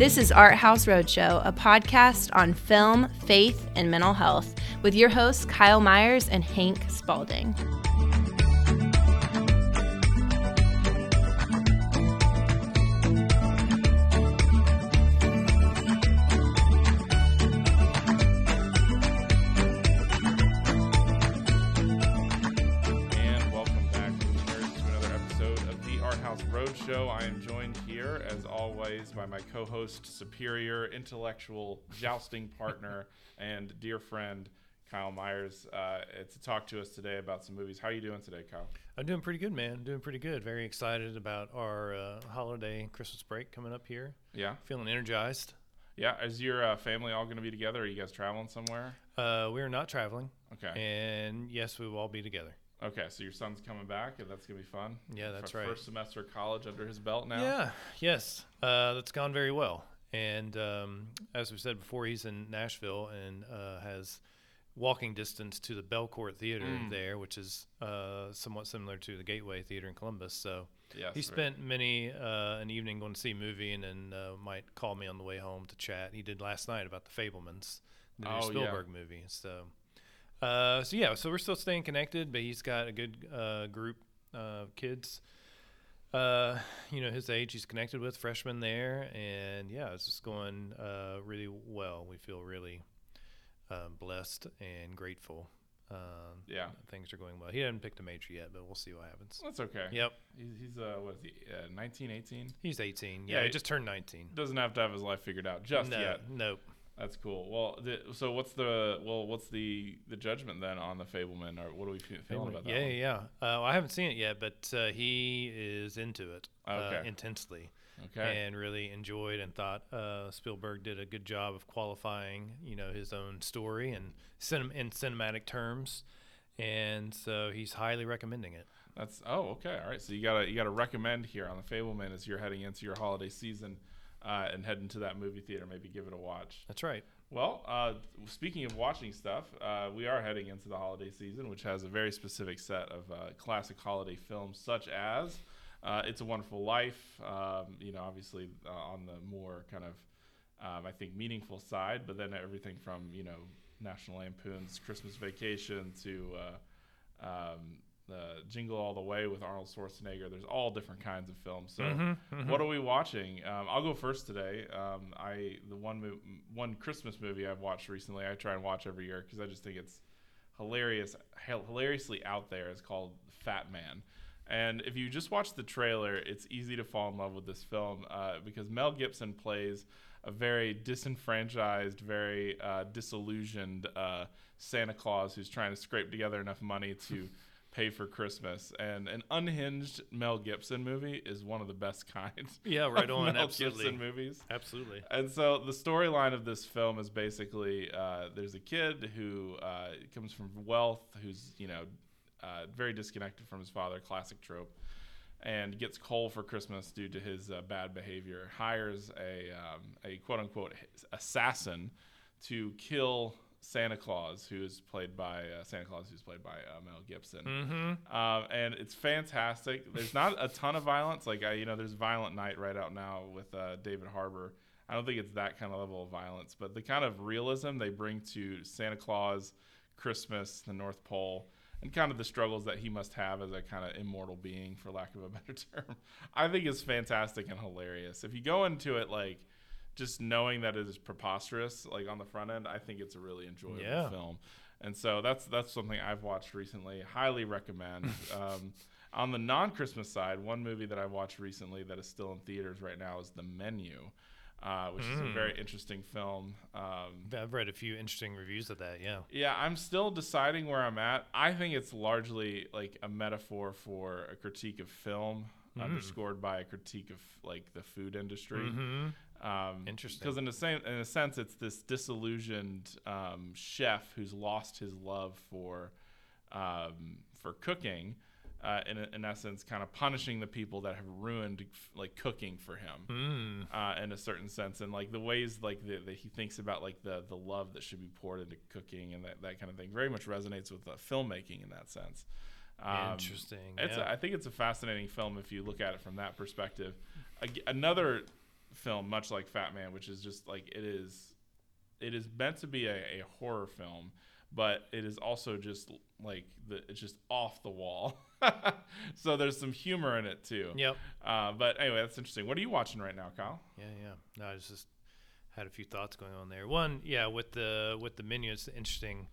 This is Art House Roadshow, a podcast on film, faith, and mental health, with your hosts Kyle Myers and Hank Spalding. By my co-host, superior, intellectual, jousting partner, and dear friend, Kyle Myers, uh, to talk to us today about some movies. How are you doing today, Kyle? I'm doing pretty good, man. I'm Doing pretty good. Very excited about our uh, holiday Christmas break coming up here. Yeah, Feeling energized. yeah. Is your uh, family all going to be together? Are you guys traveling somewhere? Uh, we are not traveling, Okay. and yes, we will all be together. Okay, so your son's coming back, and that's gonna be fun. Yeah, that's right. First semester of college under his belt now. Yeah, yes, uh, that's gone very well. And um, as we said before, he's in Nashville and uh, has walking distance to the Belcourt Theater Mm. there, which is uh, somewhat similar to the Gateway Theater in Columbus. So Yes, he spent many uh, an evening going to see a movie, and then uh, might call me on the way home to chat. He did last night about the Fabelmans, the new Oh, yeah. Spielberg movie. So, uh, so yeah, so we're still staying connected, but he's got a good uh, group of kids. Uh, you know, his age, he's connected with freshmen there, and yeah, it's just going uh, really well. We feel really uh, blessed and grateful. Um, Yeah. things are going well. He hasn't picked a major yet, but we'll see what happens. That's okay. Yep. He's, he's uh, what is he? Uh, 19, 18? He's 18. Yeah, Yeah, he he- just turned 19. Doesn't have to have his life figured out just no, yet. Nope. That's cool. Well, the, so what's the well? What's the the judgment then on the Fabelman, or what are we fe- feeling about that? yeah, one? yeah. Uh, I haven't seen it yet, but uh, he is into it uh, intensely Okay. and really enjoyed and thought uh, Spielberg did a good job of qualifying, you know, his own story and cinem- in cinematic terms. And so he's highly recommending it. That's oh okay. All right. So you gotta you gotta recommend here on the Fabelman as you're heading into your holiday season, uh, and head into that movie theater. Maybe give it a watch. That's right. Well, uh, speaking of watching stuff, uh, we are heading into the holiday season, which has a very specific set of uh, classic holiday films, such as uh, "It's a Wonderful Life." Um, you know, obviously uh, on the more kind of, um, I think, meaningful side, but then everything from you know National Lampoon's Christmas Vacation to uh, um, the Jingle All the Way with Arnold Schwarzenegger. There's all different kinds of films. So, Mm-hmm, what are we watching? Um, I'll go first today. Um, I the one mo- one Christmas movie I've watched recently. I try and watch every year because I just think it's hilarious, hilariously out there. Is called Fatman. And if you just watch the trailer, it's easy to fall in love with this film uh, because Mel Gibson plays a very disenfranchised, very uh, disillusioned uh, Santa Claus who's trying to scrape together enough money to pay for Christmas. And an unhinged Mel Gibson movie is one of the best kinds. Yeah, right on. Mel Absolutely. Gibson movies. Absolutely. And so the storyline of this film is basically uh, there's a kid who uh, comes from wealth, who's you know uh, very disconnected from his father, classic trope, and gets coal for Christmas due to his uh, bad behavior. Hires a um, a quote unquote assassin to kill Santa Claus, who is played by uh, Santa Claus, who's played by uh, Mel Gibson Mm-hmm. um, and it's fantastic. There's not a ton of violence. Like I, you know, there's Violent Night right out now with uh, David Harbour. I don't think it's that kind of level of violence, but the kind of realism they bring to Santa Claus, Christmas, the North Pole, and kind of the struggles that he must have as a kind of immortal being, for lack of a better term, I think is fantastic and hilarious. If you go into it like just knowing that it is preposterous, like on the front end, I think it's a really enjoyable Yeah. film. And so that's that's something I've watched recently. Highly recommend. um, on the non-Christmas side, one movie that I watched recently that is still in theaters right now is The Menu, uh, which is a Mm. very interesting film. Um, I've read a few interesting reviews of that. Yeah. yeah, I'm still deciding where I'm at. I think it's largely like a metaphor for a critique of film, Mm. underscored by a critique of like the food industry. Mm-hmm. Um, Interesting. Because in a same, in a sense, it's this disillusioned um, chef who's lost his love for um, for cooking. Uh, in, in essence, kind of punishing the people that have ruined like cooking for him, Mm. uh, in a certain sense, and like the ways like the, that he thinks about like the the love that should be poured into cooking and that, that kind of thing very much resonates with uh, filmmaking in that sense. Um, Interesting. it's yeah. a, I think it's a fascinating film if you look at it from that perspective. Ag- Another film, much like Fatman, which is just like it is. It is meant to be a, a horror film, but it is also just like the it's just off the wall. so there's some humor in it too. Yep. Uh, but anyway, that's interesting. What are you watching right now, Kyle? Yeah, yeah. No, I just had a few thoughts going on there. One, yeah, with the with the menu, it's interesting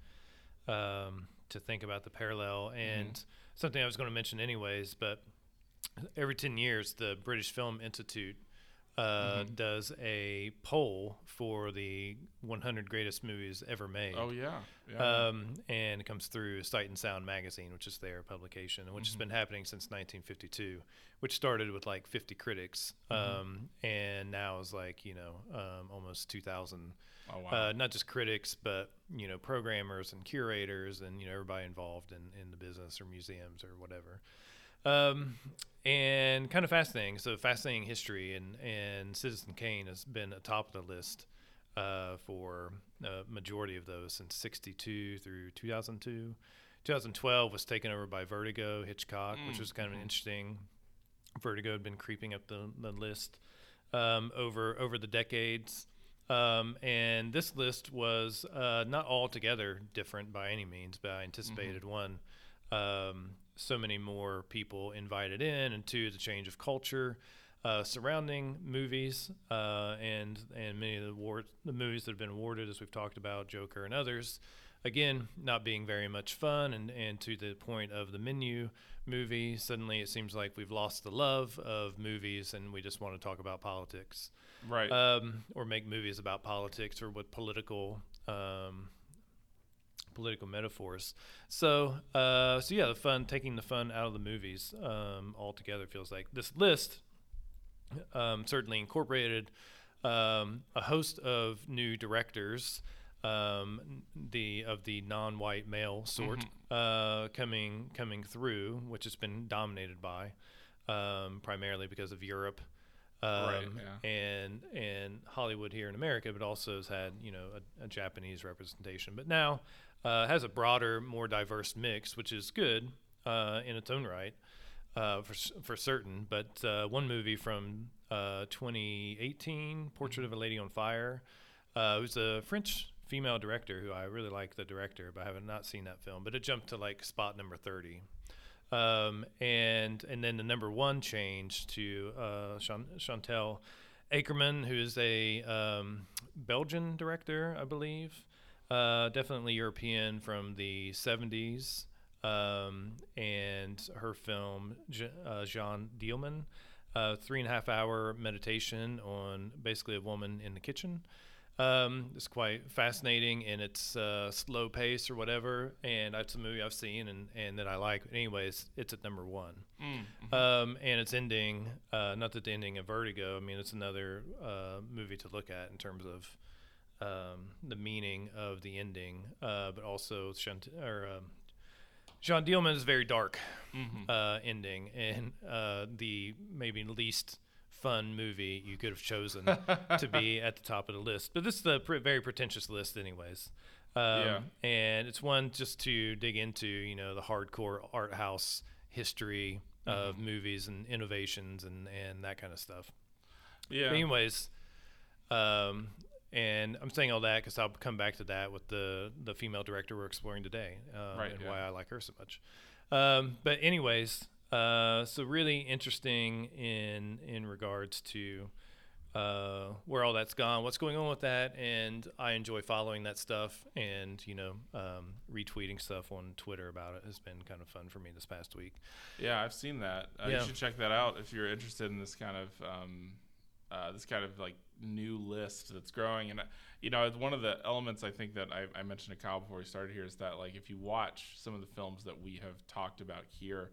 um, to think about the parallel and something I was going to mention anyways. But every ten years, the British Film Institute uh, does a poll for the 100 greatest movies ever made. Oh yeah, yeah. Um, and it comes through Sight and Sound magazine, which is their publication, which has been happening since 1952, which started with like 50 critics, um, and now is like you know um, almost 2,000. oh wow. Uh, not just critics, but you know programmers and curators, and you know everybody involved in, in the business or museums or whatever. Um, and kind of fascinating. So fascinating history, and and Citizen Kane has been atop of the list uh, for a majority of those since '62 through 2002. 2012 was taken over by Vertigo, Hitchcock, which was kind of an interesting. Vertigo had been creeping up the, the list um, over over the decades. Um, and this list was uh, not altogether different by any means, but I anticipated one, um, so many more people invited in, and two, the change of culture uh, surrounding movies, uh, and and many of the award, the movies that have been awarded, as we've talked about, Joker and others, again, not being very much fun, and and to the point of the menu movie, suddenly it seems like we've lost the love of movies, and we just want to talk about politics right. um, or make movies about politics or with political um, political metaphors. So, uh, so yeah, the fun taking the fun out of the movies um, altogether feels like this list um, certainly incorporated um, a host of new directors. Um, the of the non-white male sort uh, coming coming through, which has been dominated by um, primarily because of Europe um, Right, yeah. and and Hollywood here in America, but also has had you know a, a Japanese representation. But now uh, has a broader, more diverse mix, which is good uh, in its own right uh, for for certain. But uh, one movie from uh, 2018, Portrait of a Lady on Fire, who's a French female director who I really like the director, but I have not seen that film. But it jumped to like spot number 30 um, and and then the number one changed to uh, Chan- Chantal Akerman, who is a um, Belgian director, I believe, uh, definitely European from the '70s, um, and her film uh, Jeanne Dielman, uh, three and a half hour meditation on basically a woman in the kitchen. Um, it's quite fascinating in its uh, slow pace or whatever, and it's a movie I've seen and, and that I like. Anyways, it's at number one, Mm. um, and its ending, uh, not that the ending of Vertigo. I mean, it's another uh, movie to look at in terms of um, the meaning of the ending, uh, but also Chant- or um, Jeanne Dielman is very dark Mhm. uh, ending, and uh, the maybe least fun movie you could have chosen to be at the top of the list. But this is a pr- very pretentious list, anyways. Um, Yeah. And it's one just to dig into, you know, the hardcore art house history of movies and innovations and, and that kind of stuff. Yeah. But anyways, um, and I'm saying all that because I'll come back to that with the the female director we're exploring today, um, Right, and yeah. why I like her so much. Um, but anyways, uh, so really interesting in in regards to uh, where all that's gone, what's going on with that, and I enjoy following that stuff and you know um, retweeting stuff on Twitter about it has been kind of fun for me this past week. Yeah, I've seen that. Uh, Yeah. You should check that out if you're interested in this kind of um, uh, this kind of like new list that's growing. And uh, you know, one of the elements I think that I, I mentioned to Kyle before we started here is that like if you watch some of the films that we have talked about here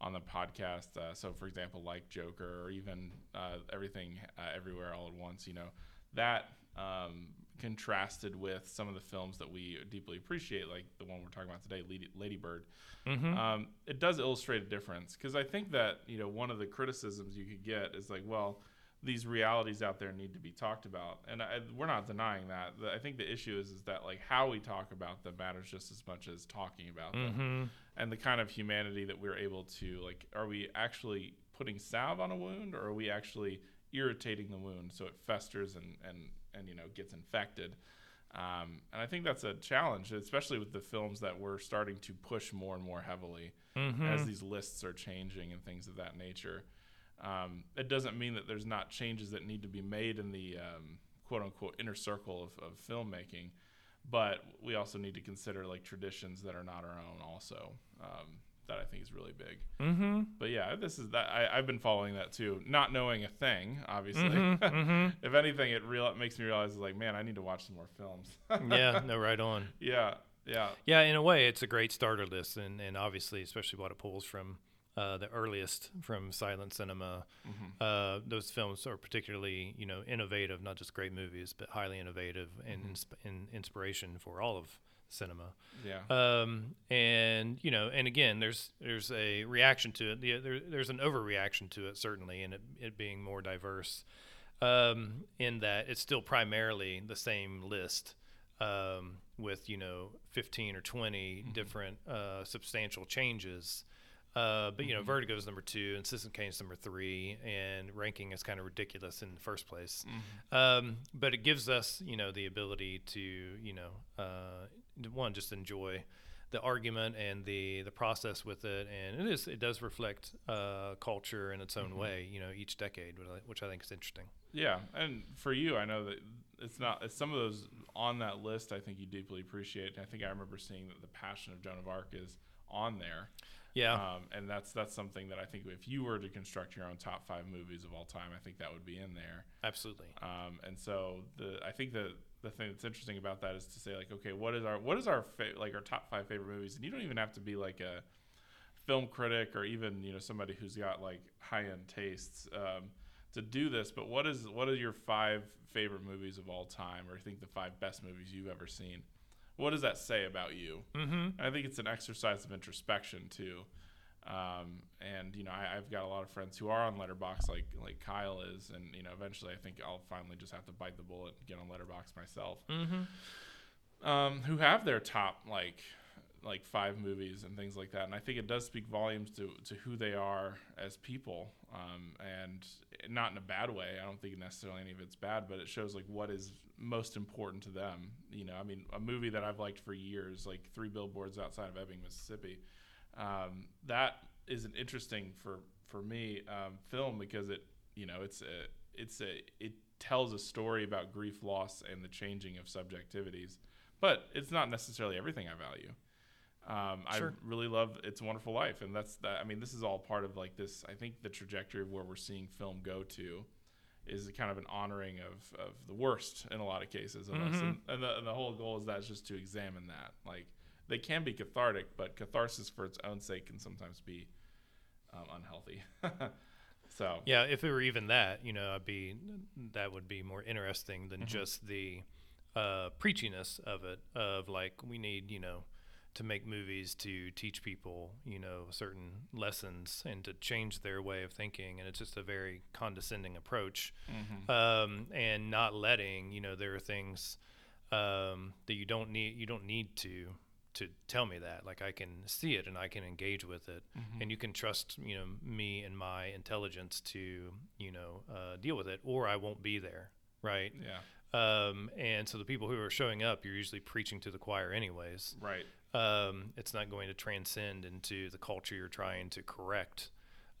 on the podcast, uh, so for example, like Joker or even uh, everything uh, everywhere all at once, you know, that um, contrasted with some of the films that we deeply appreciate, like the one we're talking about today, Lady, Lady Bird Mm-hmm. um, it does illustrate a difference because I think that you know one of the criticisms you could get is like, well, these realities out there need to be talked about, and I, we're not denying that. The, I think the issue is is that like how we talk about them matters just as much as talking about them, mm-hmm. and the kind of humanity that we're able to like. Are we actually putting salve on a wound, or are we actually irritating the wound, so it festers and and and you know gets infected. Um, and I think that's a challenge, especially with the films that we're starting to push more and more heavily Mm-hmm. as these lists are changing and things of that nature. Um, it doesn't mean that there's not changes that need to be made in the um, quote unquote inner circle of, of filmmaking, but we also need to consider like traditions that are not our own, also. Um, that I think is really big. Mm-hmm. But yeah, this is that I, I've been following that too, not knowing a thing, obviously. Mhm, mhm. if anything, it real it makes me realize like, man, I need to watch some more films. yeah, no, right on. yeah, yeah, Yeah, in a way, it's a great starter list, and, and obviously, especially what it pulls from uh, the earliest from silent cinema. Uh, those films are particularly, you know, innovative, not just great movies, but highly innovative and, insp- and inspiration for all of cinema. yeah. Um, and you know, and again, there's there's a reaction to it. The, there, there's an overreaction to it, certainly, and it, it being more diverse. Um, in that it's still primarily the same list, um, with you know 15 or 20 different uh, substantial changes. Uh, but you know, Vertigo is number two, and Citizen is number three, and ranking is kind of ridiculous in the first place. Um, but it gives us, you know, the ability to, you know, uh, one just enjoy the argument and the the process with it, and it is it does reflect uh, culture in its own way, you know, each decade, which I, which I think is interesting. Yeah, and for you, I know that it's not it's some of those on that list. I think you deeply appreciate. I think I remember seeing that the Passion of Joan of Arc is on there. Yeah, Um, and that's that's something that I think if you were to construct your own top five movies of all time, I think that would be in there. absolutely. Um, and so the I think the the thing that's interesting about that is to say like, okay, what is our what is our fa- like our top five favorite movies? And you don't even have to be like a film critic or even you know somebody who's got like high end tastes um, to do this. But what is what are your five favorite movies of all time, or I think the five best movies you've ever seen? What does that say about you? Mm-hmm. I think it's an exercise of introspection too. Um, and you know, I, I've got a lot of friends who are on Letterboxd, like like Kyle is, and you know, eventually, I think I'll finally just have to bite the bullet and get on Letterboxd myself. Mm-hmm. Um, who have their top like like five movies and things like that, and I think it does speak volumes to to who they are as people, um, and not in a bad way. I don't think necessarily any of it's bad, but it shows like what is most important to them. You know, I mean, a movie that I've liked for years, like Three Billboards Outside of Ebbing, Mississippi. Um, that is an interesting for for me um, film because it you know it's a it's a it tells a story about grief, loss, and the changing of subjectivities, but it's not necessarily everything I value. Um, Sure. I really love It's a Wonderful Life, and that's that. I mean, this is all part of like this. I think the trajectory of where we're seeing film go to is kind of an honoring of, of the worst in a lot of cases of us, Mhm. and, and, the, and the whole goal is that is just to examine that. Like they can be cathartic, but catharsis for its own sake can sometimes be um, unhealthy. so Yeah, if it were even that, you know, I'd be that would be more interesting than Mhm. just the uh, preachiness of it. Of like, we need, you know, to make movies to teach people, you know, certain lessons and to change their way of thinking. And it's just a very condescending approach, mhm. um, and not letting, you know, there are things um, that you don't need. You don't need to to tell me that. Like I can see it and I can engage with it Mhm. and you can trust you know me and my intelligence to you know uh, deal with it or i won't be there right yeah, um, and so the people who are showing up you're usually preaching to the choir anyways right. um, it's not going to transcend into the culture you're trying to correct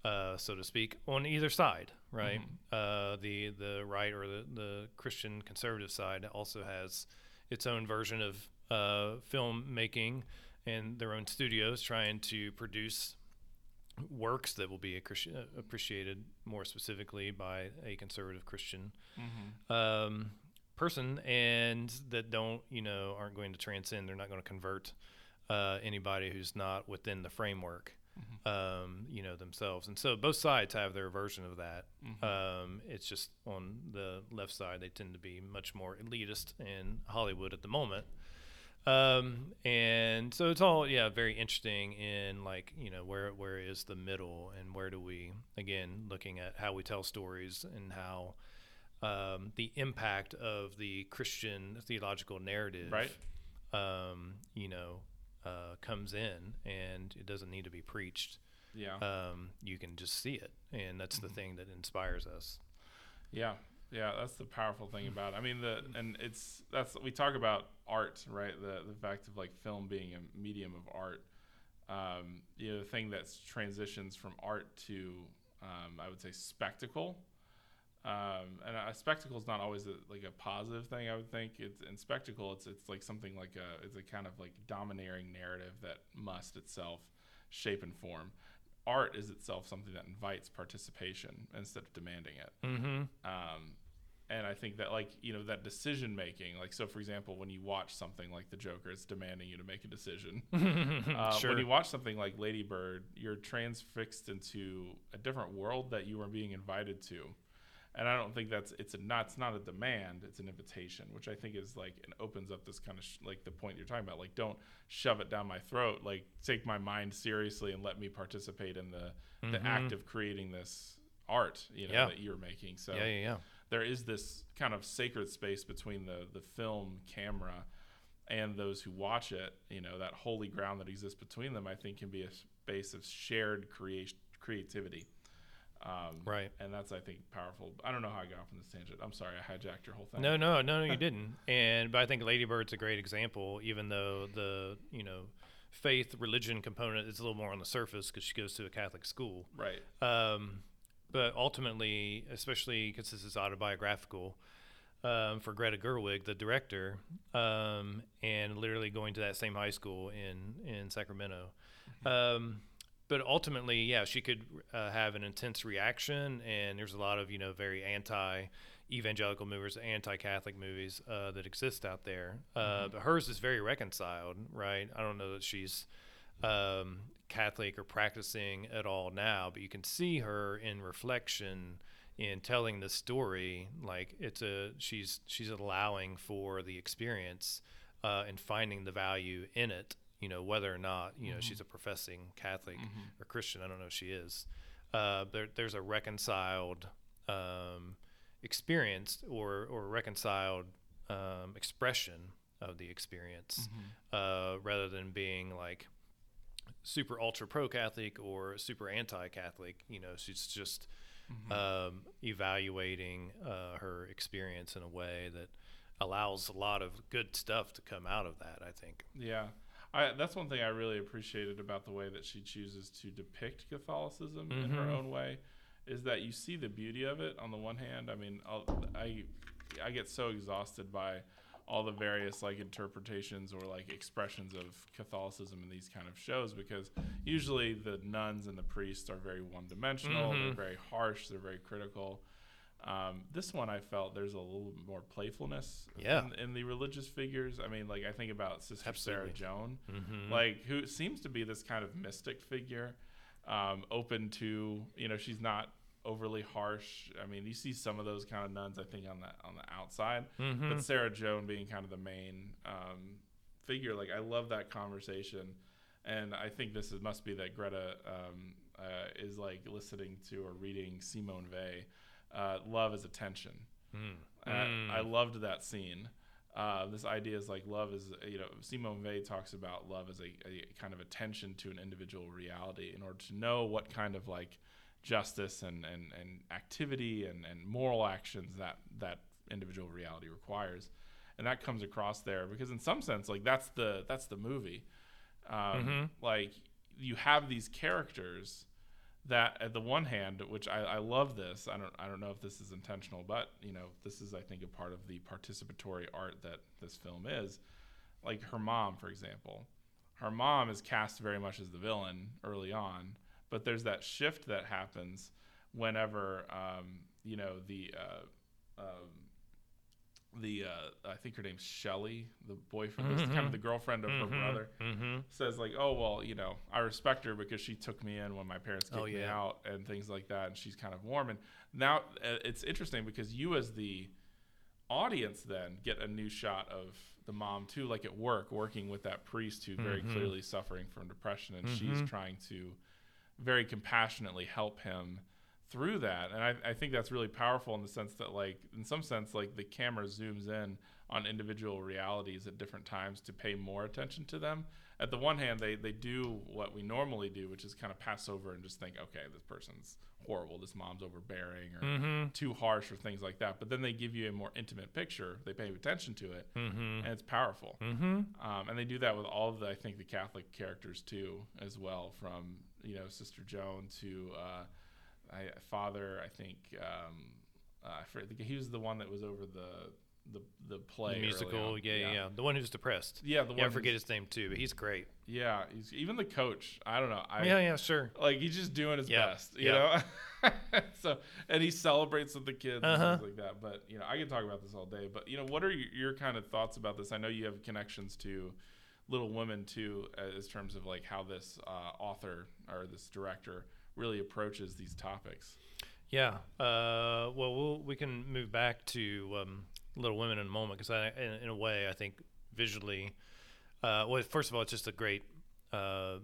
uh, so to speak on either side right uh, the the right or the, the christian conservative side also has its own version of uh, filmmaking and their own studios trying to produce works that will be uh, appreciated more specifically by a conservative Christian Mm-hmm. um, person, and that don't you know aren't going to transcend. They're not going to convert uh, anybody who's not within the framework. Um, you know themselves, and so both sides have their version of that. Mhm. Um, it's just on the left side they tend to be much more elitist in Hollywood at the moment. Um, and so it's all yeah very interesting in like you know where where is the middle and where do we again looking at how we tell stories and how um, the impact of the Christian theological narrative Right. um, you know uh, comes in and it doesn't need to be preached Yeah. um, you can just see it and that's the thing that inspires us Yeah, yeah, that's the powerful thing about it. I mean, the and it's that's we talk about art, right? The the fact of like film being a medium of art. Um, you know, the thing that transitions from art to, um, I would say, spectacle. Um, and a spectacle is not always a, like a positive thing. I would think it's in spectacle. It's it's like something like a it's a kind of like domineering narrative that must itself shape and form. Art is itself something that invites participation instead of demanding it. Mm-hmm. Um, and I think that like you know that decision making, like so for example, when you watch something like The Joker, it's demanding you to make a decision. Uh, sure. When you watch something like Lady Bird, you're transfixed into a different world that you are being invited to. And I don't think that's it's a not it's not a demand, it's an invitation, which I think is like it opens up this kind of sh- like the point you're talking about. Like, don't shove it down my throat. Like, take my mind seriously and let me participate in the the Mhm. act of creating this art, you know, Yeah. that you're making. So yeah, yeah, yeah. there is this kind of sacred space between the the film camera and those who watch it. You know, that holy ground that exists between them. I think can be a space of shared creation creativity. Right. And that's I think powerful. I don't know how I got off on this tangent. I'm sorry, I hijacked your whole thing. No, no, no, no, you didn't. And but I think Lady Bird's a great example, even though the you know faith religion component is a little more on the surface because she goes to a Catholic school. Right. Um, but ultimately, especially because this is autobiographical um, for Greta Gerwig, the director, um, and literally going to that same high school in in Sacramento. Um, but ultimately, yeah, she could uh, have an intense reaction, and there's a lot of you know very anti evangelical movies, anti Catholic movies uh, that exist out there. Uh, But hers is very reconciled, right? I don't know that she's um, Catholic or practicing at all now, but you can see her in reflection in telling the story. Like it's a she's she's allowing for the experience uh, and finding the value in it. You know whether or not you know she's a professing Catholic or Christian. I don't know if she is. Uh, there, there's a reconciled um, experience or or reconciled um, expression of the experience uh, rather than being like super ultra pro Catholic or super anti Catholic. You know, she's just um, evaluating uh, her experience in a way that allows a lot of good stuff to come out of that. I think. Yeah. I, that's one thing I really appreciated about the way that she chooses to depict Catholicism in her Mhm. own way, is that you see the beauty of it. On the one hand, I mean, I'll, I I get so exhausted by all the various like interpretations or like expressions of Catholicism in these kind of shows because usually the nuns and the priests are very one-dimensional. They're Mhm. very harsh. They're very critical. Um, this one I felt there's a little more playfulness Yeah. in, in the religious figures. I mean, like I think about Sister Absolutely. Sarah Joan, Mm-hmm. like who seems to be this kind of mystic figure, um, open to you know she's not overly harsh. I mean, you see some of those kind of nuns I think on the on the outside, mm-hmm. but Sarah Joan being kind of the main um, figure. Like I love that conversation, and I think this is, must be that Greta um, uh, is like listening to or reading Simone Weil. Uh, love is attention. mm. And I, I loved that scene. Uh, this idea is like love is you know Simone Weil talks about love as a, a kind of attention to an individual reality in order to know what kind of like justice and, and, and activity and, and moral actions that that individual reality requires and that comes across there because in some sense like that's the that's the movie um, Mhm. like you have these characters that at the one hand, which I, I love this. I don't I don't know if this is intentional, but you know this is I think a part of the participatory art that this film is. Like her mom, for example, her mom is cast very much as the villain early on, but there's that shift that happens whenever um, you know the uh, um, the uh, I think her name's Shelley, the boyfriend, this kind of the girlfriend of her brother Mm-hmm. says like, "Oh well, you know, I respect her because she took me in when my parents kicked Oh, me out and things like that, and she's kind of warm." And now uh, it's interesting because you, as the audience, then get a new shot of the mom too, like at work, working with that priest who very Mhm. clearly suffering from depression, and she's trying to very compassionately help him through that and I, I think that's really powerful in the sense that like in some sense like the camera zooms in on individual realities at different times to pay more attention to them at the one hand they they do what we normally do which is kind of pass over and just think okay this person's horrible. This mom's overbearing or Mm-hmm. too harsh or things like that. But then they give you a more intimate picture. They pay attention to it, Mm-hmm. and it's powerful. Mm-hmm. Um, and they do that with all of the, I think, the Catholic characters too, as well. From you know Sister Joan to uh, I, Father. I think um, uh, I forget, he was the one that was over the the the play The musical, yeah, yeah, yeah. The one who's depressed. Yeah, the Yeah, I forget his name too, but he's great. Yeah, he's even the coach. I don't know. I, yeah, yeah, sure. like he's just doing his Yeah, best, you know. so and he celebrates with the kids Uh-huh. and things like that. But you know, I can talk about this all day. But you know, what are your, your kind of thoughts about this? I know you have connections to Little Women too, as terms of like how this uh, author or this director really approaches these topics. Yeah. Uh, well, we'll we can move back to um, Little Women in a moment because in, in a way, I think visually, uh, well, first of all, it's just a great uh,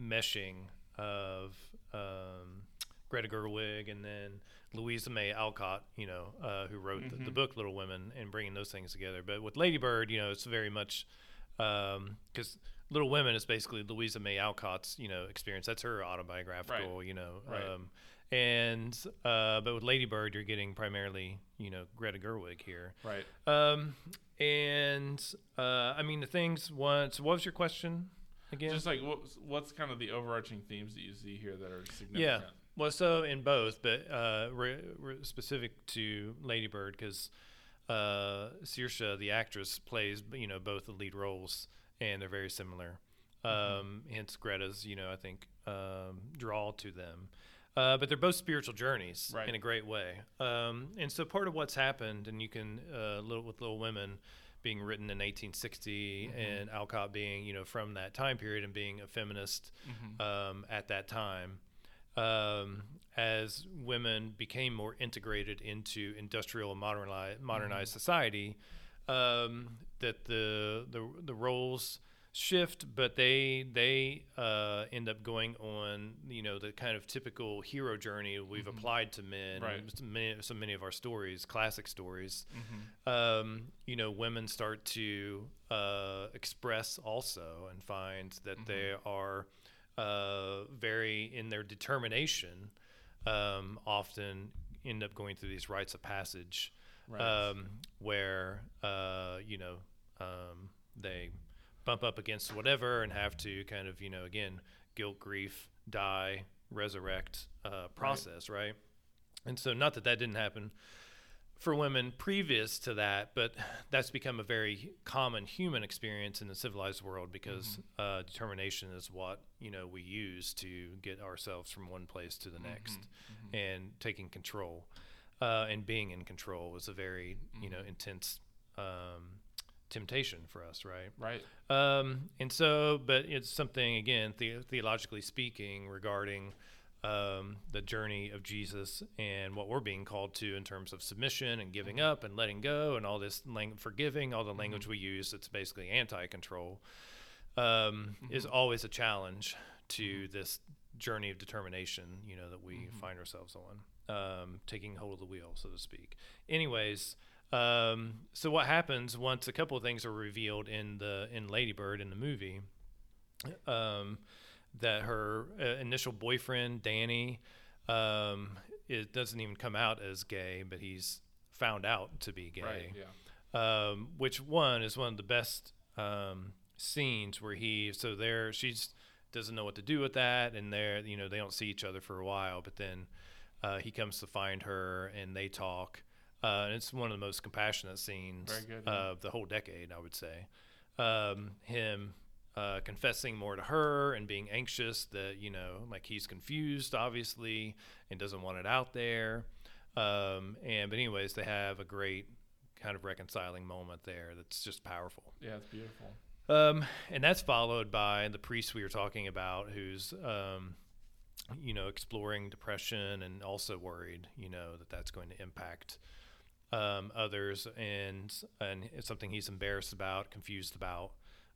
meshing of um, Greta Gerwig and then Louisa May Alcott, you know, uh, who wrote the, the book Little Women, and bringing those things together. But with Lady Bird, you know, it's very much because Little Women is basically Louisa May Alcott's, you know, experience. That's her autobiographical, you know. Right. Um, and uh, but with Lady Bird, you're getting primarily, you know, Greta Gerwig here. Right. Um, and uh, I mean the things. What? So what was your question again? Just like what's, what's kind of the overarching themes that you see here that are significant? Yeah. Well, so in both, but uh, re- re- specific to Lady Bird, because uh, Saoirse, the actress, plays you know both the lead roles, and they're very similar. Um, hence Greta's, you know, I think um, draw to them. Uh, but they're both spiritual journeys Right. in a great way. Um, and so part of what's happened, and you can uh, little with Little Women being written in 1860, and Alcott being you know from that time period and being a feminist um, at that time um, as women became more integrated into industrial and modernized, modernized society, um, that the, the the roles shift, but they they uh, end up going on you know the kind of typical hero journey we've applied to men. Right. So many, so many of our stories, classic stories, Mm-hmm. um, you know, women start to uh, express also and find that Mm-hmm. they are uh, very in their determination. Um, often end up going through these rites of passage, Right. um, where uh, you know um, they bump up against whatever and have to kind of you know again guilt, grief, die, resurrect uh, process, right? And so, not that that didn't happen for women previous to that, but that's become a very common human experience in the civilized world because uh, determination is what you know we use to get ourselves from one place to the next, and taking control uh, and being in control is a very you know intense um, temptation for us, right? Right. Um, and so, but it's something again, the- theologically speaking, regarding um, the journey of Jesus and what we're being called to in terms of submission and giving up and letting go and all this lang- forgiving, all the language we use that's basically anti-control, um, is always a challenge to this journey of determination, you know, that we find ourselves on, um, taking hold of the wheel, so to speak. Anyways, um, so what happens once a couple of things are revealed in the in Lady Bird in the movie? Um, that her uh, initial boyfriend Danny, um, it doesn't even come out as gay, but he's found out to be gay Right. Yeah. um, which one is one of the best um, scenes where he so there she's doesn't know what to do with that and they're you know they don't see each other for a while but then uh, he comes to find her and they talk uh, and it's one of the most compassionate scenes good, yeah. of the whole decade I would say um, him uh, confessing more to her and being anxious that you know like he's confused obviously and doesn't want it out there um, and but anyways they have a great kind of reconciling moment there that's just powerful Yeah. It's beautiful. um, and that's followed by the priest we were talking about who's um, you know exploring depression and also worried you know that that's going to impact um, others and and it's something he's embarrassed about confused about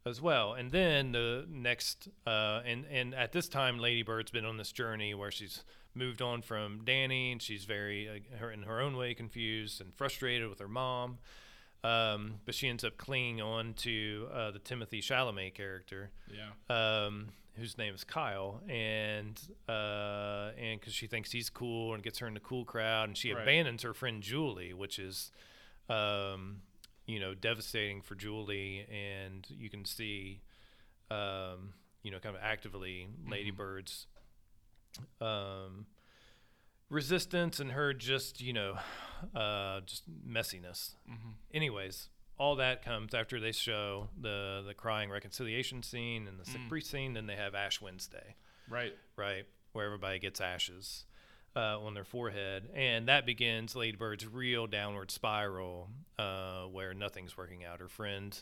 as well. And then the next uh, and and at this time lady bird's been on this journey where she's moved on from danny and she's very uh, her in her own way confused and frustrated with her mom. Um, but she ends up clinging on to uh, the Timothée Chalamet character. Yeah. um, whose name is Kyle, and uh, and because she thinks he's cool and gets her in the cool crowd, and she Right. abandons her friend Julie, which is, um, you know, devastating for Julie, and you can see, um, you know, kind of actively Lady Bird's um, resistance and her just you know uh, just messiness. Mhm. Anyways, all that comes after they show the the crying reconciliation scene and the sick Mm. priest scene. Then they have Ash Wednesday, Right. right, where everybody gets ashes. Uh, on their forehead, and that begins Lady Bird's real downward spiral, uh, where nothing's working out. Her friend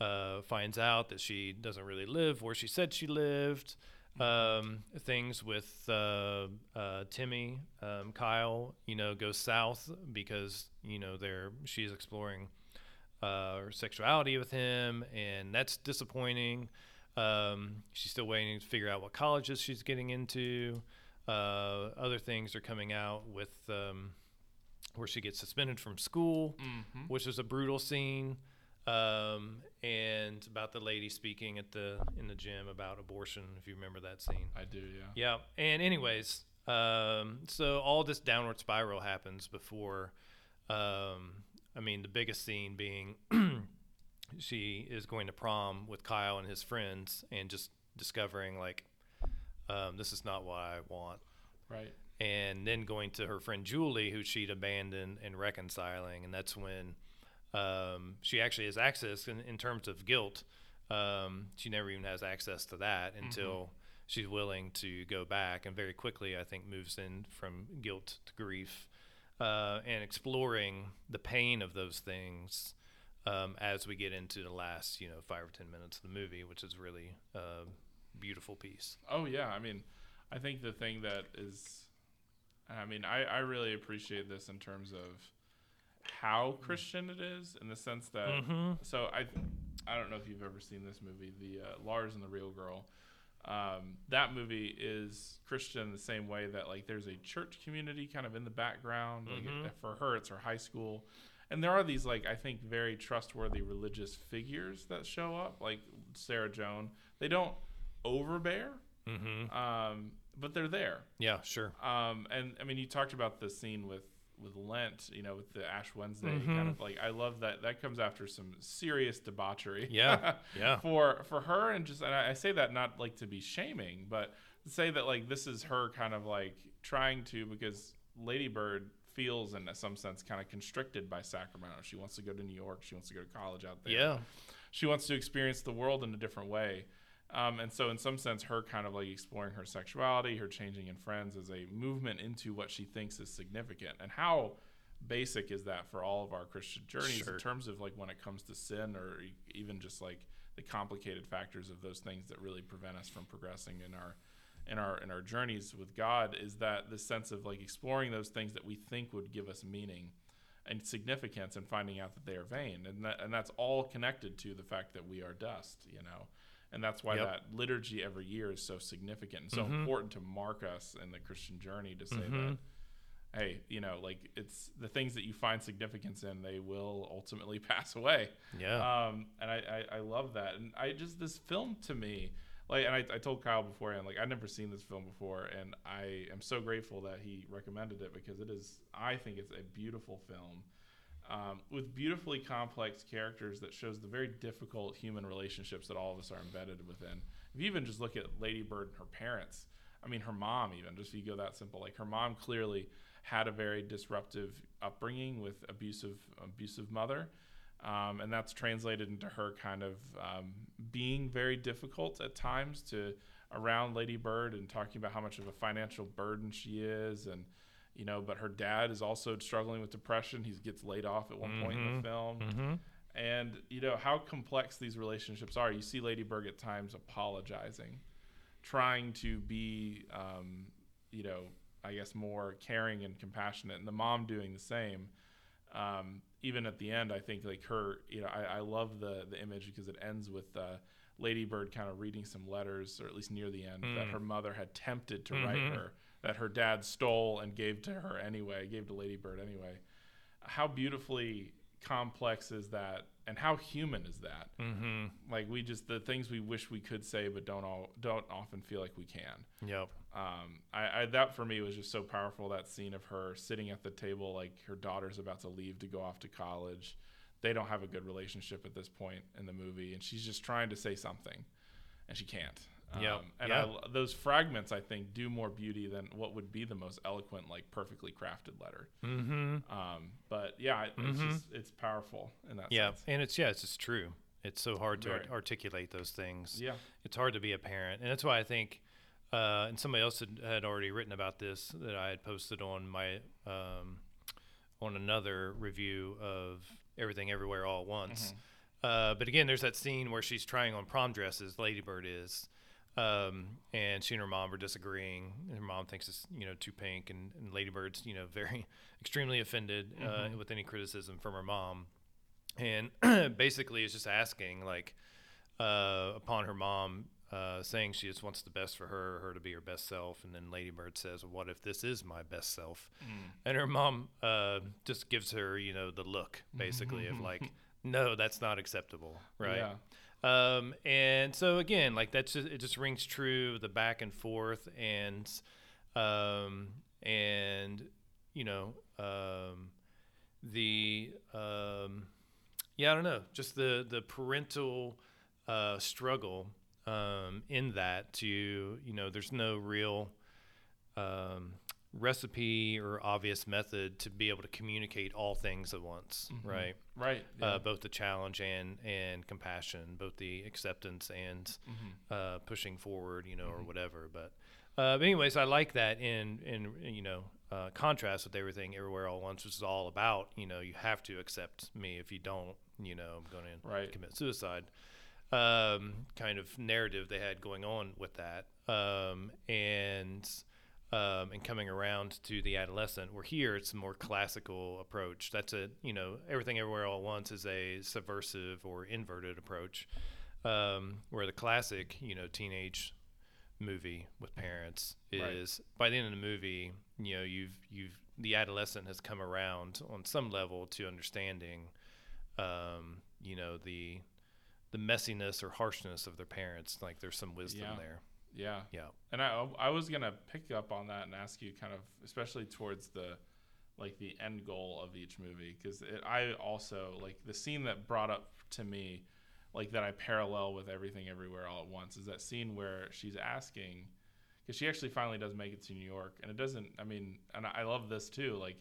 uh, finds out that she doesn't really live where she said she lived. Um, things with uh, uh, Timmy, um, Kyle, you know, go south because you know they're she's exploring uh, her sexuality with him, and that's disappointing. Um, she's still waiting to figure out what colleges she's getting into. Uh, other things are coming out with um, where she gets suspended from school Mm-hmm. which is a brutal scene, um, and about the lady speaking at the in the gym about abortion. If you remember that scene, I do. Yeah. yeah. And anyways, um, so all this downward spiral happens before. I mean, the biggest scene being she is going to prom with Kyle and his friends, and just discovering like um, this is not what I want Right. and then going to her friend Julie, who she'd abandoned, and reconciling. And that's when um, she actually has access in, in terms of guilt. Um, she never even has access to that until she's willing to go back, and very quickly, I think, moves in from guilt to grief uh, and exploring the pain of those things. Um, as we get into the last, you know, five or ten minutes of the movie, which is really a beautiful piece. Oh yeah, I mean, I think the thing that is, I mean, I, I really appreciate this in terms of how Christian it is, in the sense that. Mm-hmm. So I, I don't know if you've ever seen this movie, the uh, Lars and the Real Girl. Um, that movie is Christian the same way that like there's a church community kind of in the background. Like Mhm. it- for her, it's her high school, and there are these like I think very trustworthy religious figures that show up, like Sarah Joan. They don't overbear, Mm-hmm. um, but they're there. Yeah, sure. Um, and I mean, you talked about the scene with with Lent, you know, with the Ash Wednesday Mhm. kind of like. I love that. That comes after some serious debauchery. Yeah, yeah. for for her, and just and I, I say that not like to be shaming, but to say that like this is her kind of like trying to because Lady Bird feels in some sense kind of constricted by Sacramento. She wants to go to New York. She wants to go to college out there Yeah. she wants to experience the world in a different way. Um, and so, in some sense, her kind of like exploring her sexuality, her changing in friends, is a movement into what she thinks is significant. And how basic is that for all of our Christian journeys Sure. in terms of like when it comes to sin, or even just like the complicated factors of those things that really prevent us from progressing in our in our in our journeys with God? Is that the sense of like exploring those things that we think would give us meaning and significance and finding out that they are vain and that and that's all connected to the fact that we are dust you know and that's why Yep. that liturgy every year is so significant and so Mhm. important to mark us in the christian journey to say Mhm. that hey you know like it's the things that you find significance in they will ultimately pass away Yeah. um, and I, I, I love that. And I just this film to me, like, and I, I told Kyle beforehand, like I'd never seen this film before, and I am so grateful that he recommended it because it is, I think it's a beautiful film. Um, with beautifully complex characters that shows the very difficult human relationships that all of us are embedded within. If you even just look at Lady Bird and her parents, I mean her mom even, just if you go that simple, like her mom clearly had a very disruptive upbringing with abusive abusive mother um, and that's translated into her kind of um, being very difficult at times to around Lady Bird and talking about how much of a financial burden she is, and you know, but her dad is also struggling with depression. He gets laid off at one point in the film, mm-hmm. and you know how complex these relationships are. You see Lady Bird at times apologizing, trying to be, um, you know, I guess more caring and compassionate, and the mom doing the same. Um, even at the end, I think like her, you know, I, I love the the image because it ends with uh, Lady Bird kind of reading some letters, or at least near the end, that Mm. her mother had tempted to write Mhm. her, that her dad stole and gave to her anyway, gave to Lady Bird anyway. How beautifully complex is that and how human is that Mm-hmm. like we just the things we wish we could say but don't all don't often feel like we can Yep. um, I, I that for me was just so powerful that scene of her sitting at the table like her daughter's about to leave to go off to college they don't have a good relationship at this point in the movie and she's just trying to say something and she can't Yep. um, and Yeah. I those fragments i think do more beauty than what would be the most eloquent like perfectly crafted letter Mm-hmm. um, but yeah it- it's Mhm. just it's powerful in that Yeah, sense and it's yeah, it's just true. It's so hard to Very. art- articulate those things. yeah It's hard to be a parent, and that's why I think. Uh, and somebody else had, had already written about this that I had posted on my um, on another review of Everything Everywhere All at Once. Uh, but again, there's that scene where she's trying on prom dresses. Ladybird is, um, and she and her mom are disagreeing. And her mom thinks it's you know too pink, and, and Ladybird's you know very extremely offended uh, with any criticism from her mom, and basically is just asking like uh, upon her mom uh, saying she just wants the best for her, her to be her best self, and then Ladybird says, "What if this is my best self?" And her mom uh, just gives her you know the look basically of like, "No, that's not acceptable," right? Yeah. Um, and so again, like that's just, it just rings true the back and forth and um, and you know um, the um, yeah I don't know just the the parental uh, struggle um, in that to you know there's no real um, recipe or obvious method to be able to communicate all things at once right right yeah. uh, both the challenge and and compassion, both the acceptance and Mm-hmm. uh, pushing forward, you know, or whatever. But, uh, but anyways, I like that in in you know uh, contrast with everything everywhere all at once, which is all about you know you have to accept me. If you don't, you know, I'm going to Right. commit suicide. Um, kind of narrative they had going on with that, um, and um, and coming around to the adolescent. We're here it's a more classical approach. That's a you know everything everywhere all at once is a subversive or inverted approach. Um, where the classic you know teenage movie with parents Right. is by the end of the movie you know you've you've the adolescent has come around on some level to understanding um, you know the the messiness or harshness of their parents like there's some wisdom Yeah. there yeah yeah And I, I was gonna pick up on that and ask you kind of, especially towards the, like the end goal of each movie, because I also like the scene that brought up to me, like that I parallel with everything everywhere all at once, is that scene where she's asking, because she actually finally does make it to New York, and it doesn't. I mean, and I love this too, like.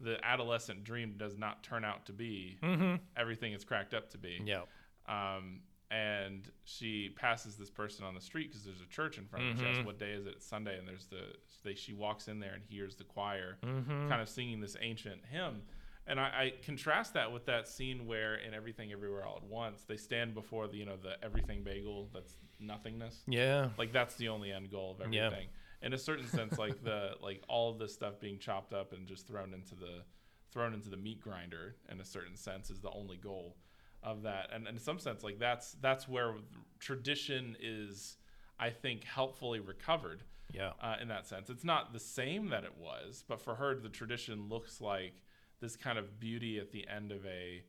The adolescent dream does not turn out to be mm-hmm. everything it's cracked up to be yeah um, and she passes this person on the street because there's a church in front of her. She asks what day is it? It's Sunday, and there's the they, she walks in there and hears the choir mm-hmm. kind of singing this ancient hymn. And I, I contrast that with that scene where in Everything Everywhere All at Once they stand before the you know the everything bagel that's nothingness. yeah Like that's the only end goal of Yeah. everything. In a certain sense, like the like all of this stuff being chopped up and just thrown into the thrown into the meat grinder in a certain sense is the only goal of that. And, and in some sense, like that's that's where tradition is, I think, helpfully recovered yeah uh, in that sense. It's not the same that it was, but for her, the tradition looks like this kind of beauty at the end of a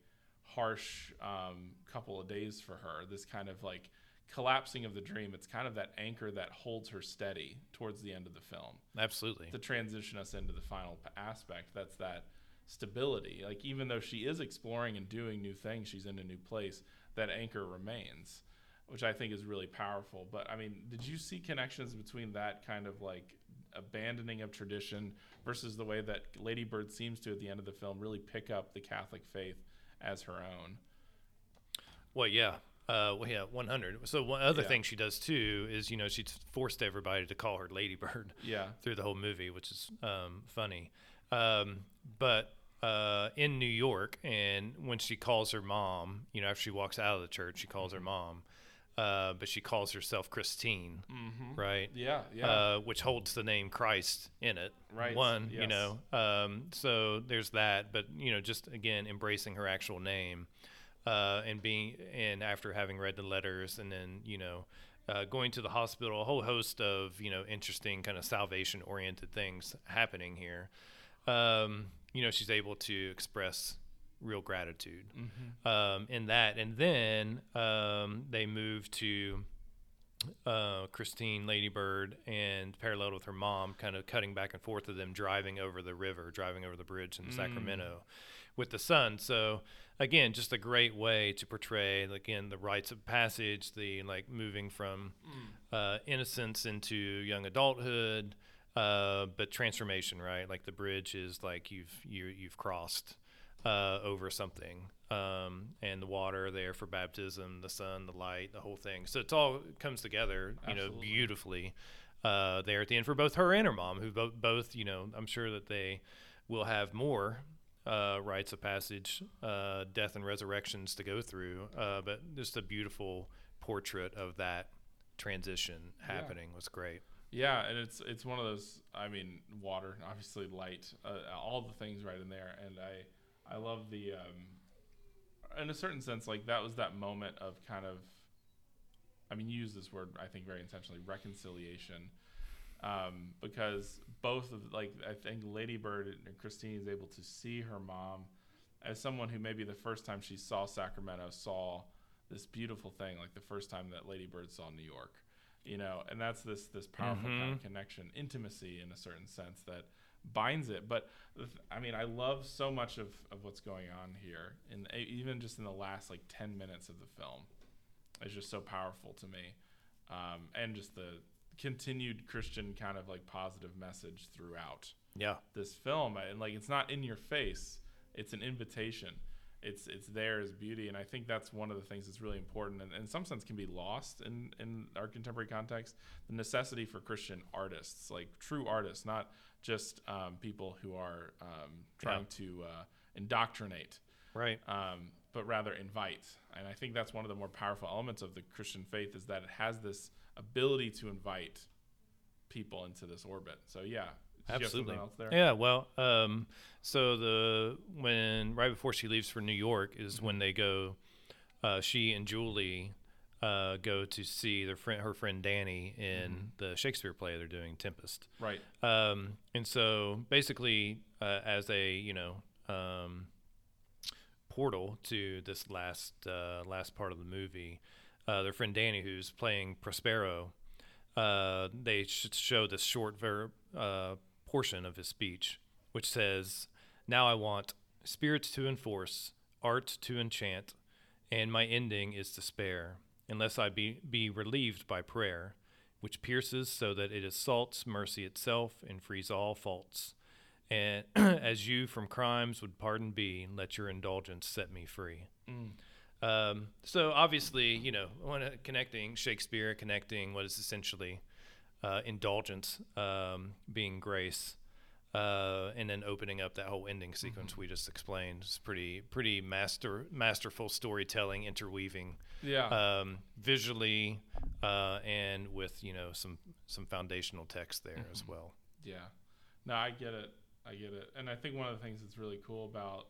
harsh um, couple of days for her. This kind of like collapsing of the dream. It's kind of that anchor that holds her steady towards the end of the film absolutely to transition us into the final p- aspect. That's that stability. Like even though she is exploring and doing new things, she's in a new place. That anchor remains, which I think is really powerful. But I mean, did you see connections between that kind of like abandoning of tradition versus the way that Lady Bird seems to at the end of the film really pick up the Catholic faith as her own? Well, yeah. Uh, well, yeah, 100. So one other Yeah. thing she does too is, you know, she's forced everybody to call her Ladybird Yeah. through the whole movie, which is um, funny. Um, but uh, in New York, and when she calls her mom, you know, after she walks out of the church, she calls her mom, uh, but she calls herself Christine, Mm-hmm. right? Yeah. Yeah. uh, which holds the name Christ in it. Right, One, you know. Um, so there's that, but you know, just again embracing her actual name, uh, and being and after having read the letters, and then you know. Uh, going to the hospital, a whole host of you know interesting kind of salvation-oriented things happening here. Um, you know, she's able to express real gratitude Mm-hmm. um, in that. And then um, they move to uh, Christine Ladybird and paralleled with her mom, kind of cutting back and forth of them driving over the river, driving over the bridge in Mm. Sacramento with the sun. So again, just a great way to portray again the rites of passage, the like moving from uh, innocence into young adulthood, uh, but transformation, right? Like the bridge is like you've you you've crossed uh, over something, um, and the water there for baptism, the sun, the light, the whole thing. So it's all comes together, you know, beautifully uh, there at the end for both her and her mom, who both both you know I'm sure that they will have more uh, rites of passage, uh, death and resurrections to go through, uh, but just a beautiful portrait of that transition Yeah. happening was great. Yeah, and it's it's one of those. I mean, water, obviously, light, uh, all the things right in there, and I I love the. Um, in a certain sense, like that was that moment of kind of. I mean, you use this word I think very intentionally, reconciliation, um, because both of like I think Lady Bird and Christine is able to see her mom as someone who maybe the first time she saw Sacramento saw this beautiful thing, like the first time that Lady Bird saw New York you know and that's this this powerful kind of connection intimacy in a certain sense that binds it. But i mean i love so much of, of what's going on here and even just in the last like 10 minutes of the film. It's just so powerful to me um, and just the continued christian kind of like positive message throughout Yeah, this film. And like it's not in your face. It's an invitation it's it's there as beauty and i think that's one of the things that's really important and, and in some sense can be lost in in our contemporary context the necessity for christian artists like true artists not just um, people who are um, trying to uh, indoctrinate right. um, but rather invite. And I think that's one of the more powerful elements of the Christian faith is that it has this ability to invite people into this orbit. So yeah, Did you have something Absolutely. Yeah, well, um, so the when right before she leaves for New York is when they go. Uh, she and Julie uh, go to see their friend, her friend Danny, in the Shakespeare play they're doing, Tempest. Right. Um, and so basically, uh, as a you know um, portal to this last uh, last part of the movie, uh, their friend Danny, who's playing Prospero, uh, they sh- show this short ver- uh, portion of his speech, which says, "Now I want spirits to enforce, art to enchant, and my ending is despair, unless I be be relieved by prayer." which pierces so that it assaults mercy itself and frees all faults. And as you from crimes would pardon be, let your indulgence set me free. Um, so obviously, you know, when uh, connecting Shakespeare, connecting what is essentially uh, indulgence um, being grace, uh, and then opening up that whole ending sequence we just explained It's pretty pretty master masterful storytelling, interweaving Yeah. um, visually uh, and with you know some some foundational text there as well. Yeah. No, I get it. I get it. And I think one of the things that's really cool about,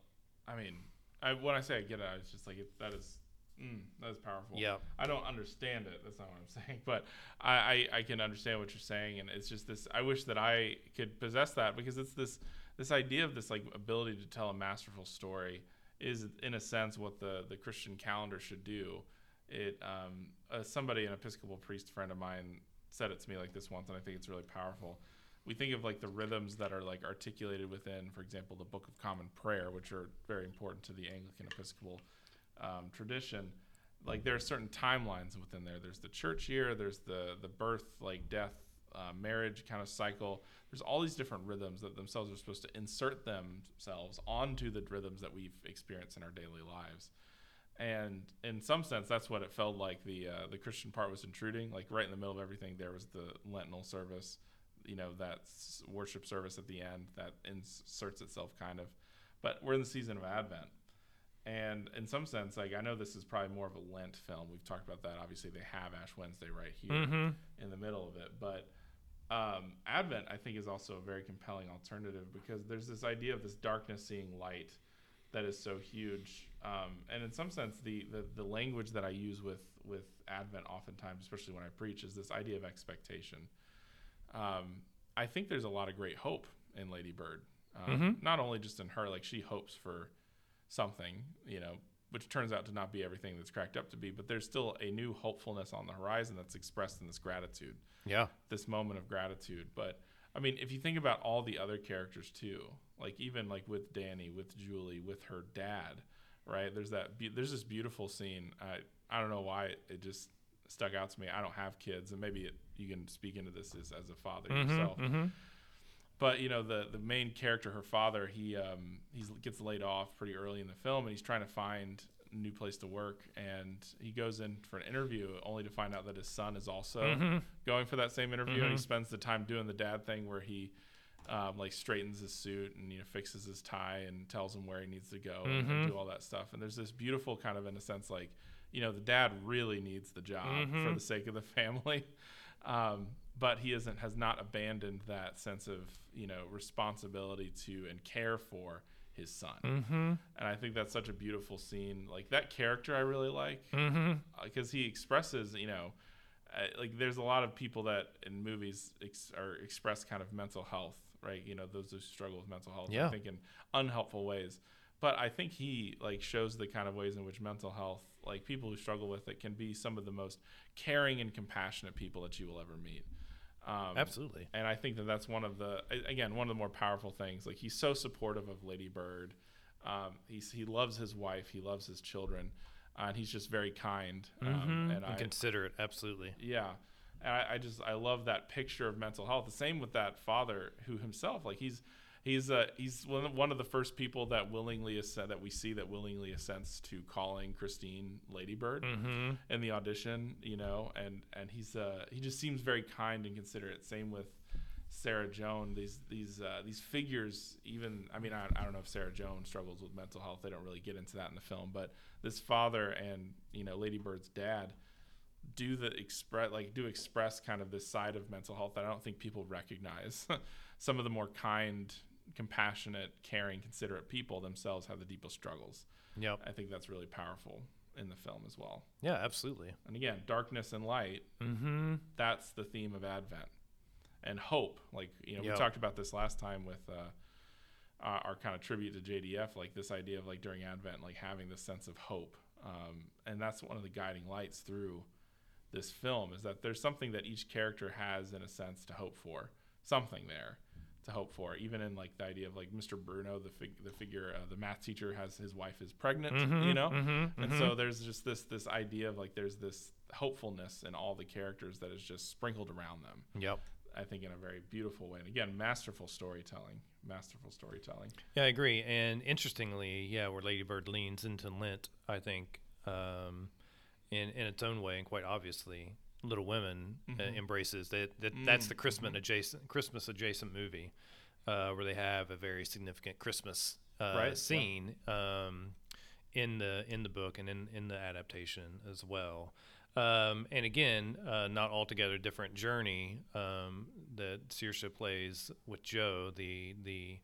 I mean, I, when I say I get it, it's just like it, that is, mm, that is powerful. Yeah. I don't understand it. That's not what I'm saying, but I, I, I can understand what you're saying, and it's just this. I wish that I could possess that because it's this this idea of this like ability to tell a masterful story is in a sense what the the Christian calendar should do. It um, uh, somebody an Episcopal priest friend of mine said it to me like this once, and I think it's really powerful. We think of like the rhythms that are like articulated within, for example, the Book of Common Prayer, which are very important to the Anglican Episcopal um, tradition. Like there are certain timelines within there. There's the church year. There's the the birth, like death, uh, marriage kind of cycle. There's all these different rhythms that themselves are supposed to insert themselves onto the rhythms that we've experienced in our daily lives. And in some sense, that's what it felt like. The uh, the Christian part was intruding. Like right in the middle of everything, there was the Lentinal service. You know that worship service at the end that inserts itself kind of. But we're in the season of Advent, and in some sense, like I know this is probably more of a Lent film. We've talked about that. Obviously, they have Ash Wednesday right here Mm-hmm. in the middle of it. But um, Advent, I think, is also a very compelling alternative because there's this idea of this darkness seeing light that is so huge. Um, and in some sense, the, the the language that I use with with Advent, oftentimes, especially when I preach, is this idea of expectation. Um, I think there's a lot of great hope in Lady Bird. Um, Mhm. Not only just in her, like she hopes for something, you know, which turns out to not be everything that's cracked up to be, but there's still a new hopefulness on the horizon that's expressed in this gratitude, Yeah. this moment of gratitude. But I mean, if you think about all the other characters too, like even like with Danny, with Julie, with her dad, right? There's that. Be- there's this beautiful scene. I I don't know why it, it just stuck out to me. I don't have kids, and maybe it, you can speak into this as, as a father yourself. Mm-hmm. But you know the the main character, her father, he um he gets laid off pretty early in the film, and he's trying to find a new place to work, and he goes in for an interview, only to find out that his son is also Mm-hmm. going for that same interview, and he spends the time doing the dad thing where he. Um, like straightens his suit and you know fixes his tie and tells him where he needs to go and, and do all that stuff. And there's this beautiful kind of in a sense like you know the dad really needs the job for the sake of the family, um, but he isn't has not abandoned that sense of you know responsibility to and care for his son. Mm-hmm. And I think that's such a beautiful scene. Like that character, I really like Mm-hmm. because he expresses, you know, uh, like there's a lot of people that in movies ex- are express kind of mental health, right? You know, those who struggle with mental health, Yeah. I think in unhelpful ways. But I think he like shows the kind of ways in which mental health, like people who struggle with it, can be some of the most caring and compassionate people that you will ever meet. Um, Absolutely. and I think that that's one of the again one of the more powerful things. Like he's so supportive of Lady Bird. Um, he's he loves his wife. He loves his children, uh, and he's just very kind. Um, Mm-hmm. and I considerate. Absolutely. yeah, and I, I just I love that picture of mental health. The same with that father who himself like he's. He's uh, he's one of- one of the first people that willingly assent, that we see that willingly assents to calling Christine Ladybird Mm-hmm. in the audition, you know, and and he's uh he just seems very kind and considerate. Same with Sarah Joan. These these uh, these figures, even I mean, I, I don't know if Sarah Joan struggles with mental health. They don't really get into that in the film, but this father and you know Lady Bird's dad do the express like do express kind of this side of mental health that I don't think people recognize. Some of the more kind, compassionate, caring, considerate people themselves have the deepest struggles. Yep. I think that's really powerful in the film as well. Yeah. Absolutely. And again, darkness and light, Mm-hmm. that's the theme of Advent. And hope, like, you know, Yeah. we talked about this last time with uh, our, our kind of tribute to JDF, like this idea of like during Advent, like having this sense of hope. Um, and that's one of the guiding lights through this film is that there's something that each character has in a sense to hope for, something there to hope for. Even in like the idea of like Mr. Bruno, the fig- the figure, uh, the math teacher has his wife is pregnant, Mhm, you know, mhm, and mhm. so there's just this this idea of like there's this hopefulness in all the characters that is just sprinkled around them. Yep. I think in a very beautiful way, and again, masterful storytelling, masterful storytelling. Yeah, I agree. And interestingly, yeah, where Lady Bird leans into Lent, I think, um, in in its own way, and quite obviously, Little Women uh, Mhm. embraces that. that that's the Christmas adjacent Christmas adjacent movie, uh, where they have a very significant Christmas uh, Right, yeah. scene um, in the in the book and in in the adaptation as well. Um, and again, uh, not altogether different journey um, that Saoirse plays with Jo, the the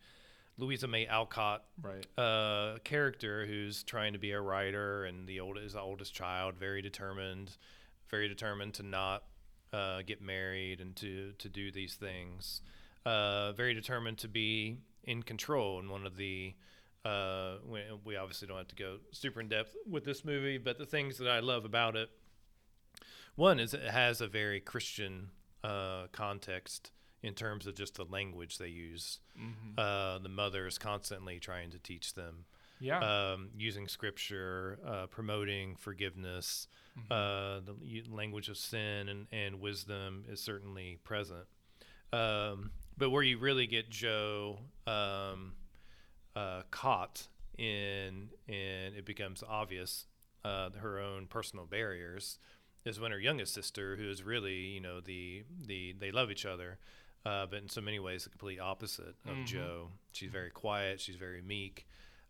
Louisa May Alcott Right. uh, character who's trying to be a writer and the oldest, is the oldest child, very determined, very determined to not uh, get married and to to do these things. Uh, very determined to be in control. And one of the uh, we, we obviously don't have to go super in depth with this movie, but the things that I love about it, one is it has a very Christian uh, context in terms of just the language they use. Mm-hmm. Uh, the mother is constantly trying to teach them, Yeah. um, using scripture, uh, promoting forgiveness. Uh, the language of sin and, and wisdom is certainly present. Um, but where you really get Jo um, uh, caught in, and it becomes obvious uh, her own personal barriers is when her youngest sister, who is really, you know, the the they love each other, uh, but in so many ways the complete opposite of Mhm. Jo. She's very quiet. She's very meek,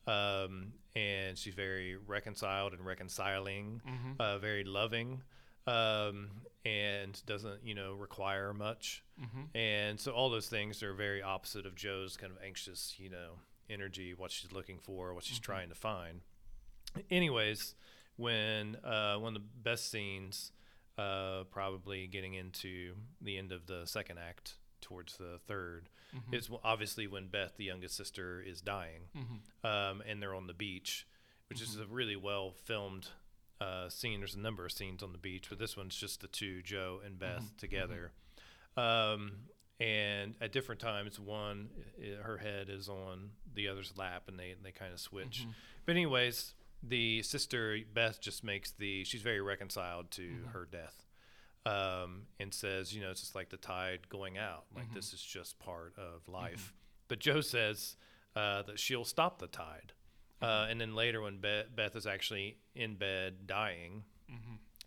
um, and she's very reconciled and reconciling. Mhm. Uh, very loving, um, and doesn't you know require much. Mhm. And so all those things are very opposite of Jo's kind of anxious, you know, energy, what she's looking for, what she's trying to find. Anyways, when uh, one of the best scenes, uh, probably getting into the end of the second act towards the 3rd Mm-hmm. is w- obviously when Beth, the youngest sister, is dying, mm-hmm. um, and they're on the beach, which is mm-hmm. a really well filmed uh, scene. There's a number of scenes on the beach, but this one's just the two, Jo and Beth, together. Um, and at different times, one, her head is on the other's lap, and they they kind of switch. But anyways, the sister Beth just makes the she's very reconciled to her death, um, and says, you know, it's just like the tide going out. Like this is just part of life. But Jo says uh, that she'll stop the tide. Uh, and then later, when Be- Beth is actually in bed dying,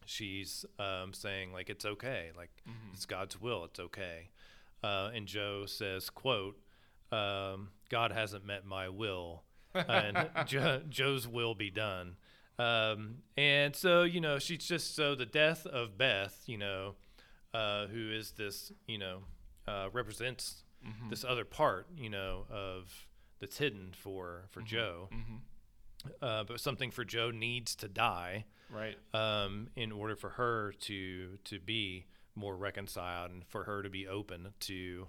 she's um, saying like it's okay, like it's God's will, it's okay. Uh, and Jo says, "quote um, God hasn't met my will, and jo- Jo's will be done." Um, and so you know, she's just so the death of Beth, you know, uh, who is this, you know, uh, represents this other part, you know, of that's hidden for for Jo. Uh, but something for Jo needs to die Right. um, in order for her to to be more reconciled and for her to be open to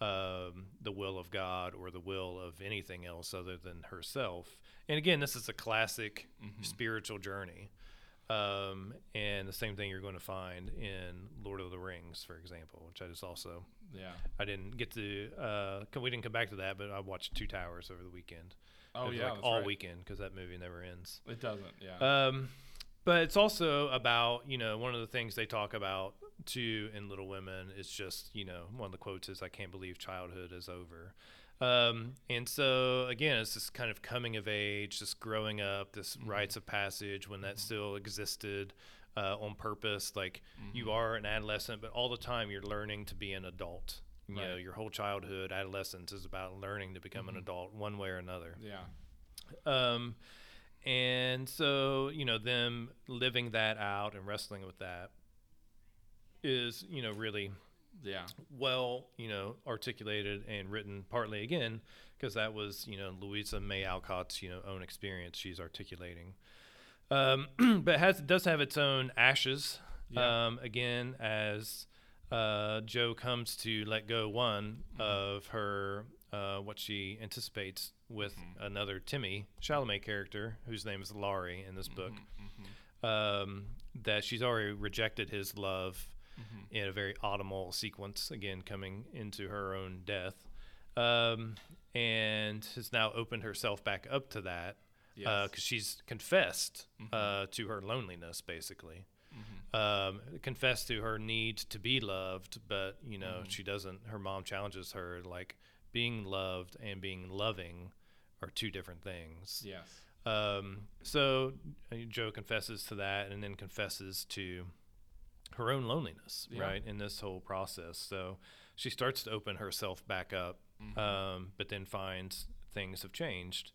um, the will of God or the will of anything else other than herself. And again, this is a classic spiritual journey. Um, and the same thing you're going to find in Lord of the Rings, for example, which I just also Yeah. I didn't get to. Uh, we didn't come back to that, but I watched Two Towers over the weekend. Oh yeah. like all right. weekend because that movie never ends. It doesn't. Yeah. Um, but it's also about you know one of the things they talk about too in Little Women is just you know one of the quotes is I can't believe childhood is over. Um, and so again, it's this kind of coming of age, this growing up, this rites of passage when that still existed uh, on purpose. Like you are an adolescent, but all the time you're learning to be an adult. You know, your whole childhood, adolescence is about learning to become an adult one way or another. yeah. Um, and so you know them living that out and wrestling with that is you know really Yeah. well you know articulated and written partly again because that was you know Louisa May Alcott's you know own experience she's articulating. Um, but it has does have its own ashes. Yeah. Um, again, as uh, Jo comes to let go one of her uh, what she anticipates with another Timmy Chalamet character whose name is Laurie in this book. Um, that she's already rejected his love in a very audible sequence, again coming into her own death, um, and has now opened herself back up to that because Yes. she's confessed uh, to her loneliness, basically. Um, confessed to her need to be loved, but you know she doesn't. Her mom challenges her like being loved and being loving are two different things. Yes. Um, so uh, Jo confesses to that, and then confesses to her own loneliness, Yeah. right, in this whole process. So she starts to open herself back up, um, but then finds things have changed.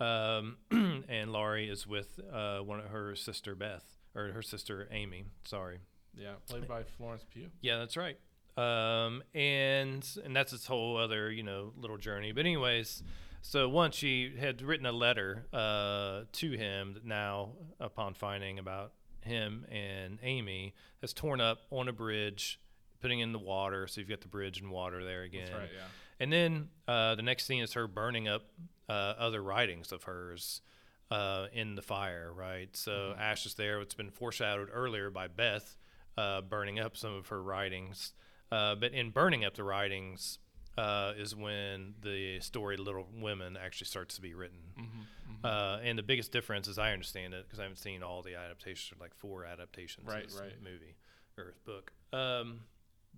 Um, and Laurie is with uh, one of her sister Beth or her sister Amy. Sorry. Yeah. Played by Florence Pugh. Yeah, that's right. Um, and and that's its whole other you know little journey. But anyways, so once she had written a letter uh, to him that now, upon finding about him and Amy, has torn up on a bridge, putting in the water. So you've got the bridge and water there again. That's right. Yeah. And then uh, the next scene is her burning up uh, other writings of hers uh, in the fire, right? So Ash is there. It's been foreshadowed earlier by Beth uh, burning up some of her writings. Uh, but in burning up the writings uh, is when the story Little Women actually starts to be written. Uh, and the biggest difference, as I understand it, because I haven't seen all the adaptations, like four adaptations Right, of this right. movie or book. Um,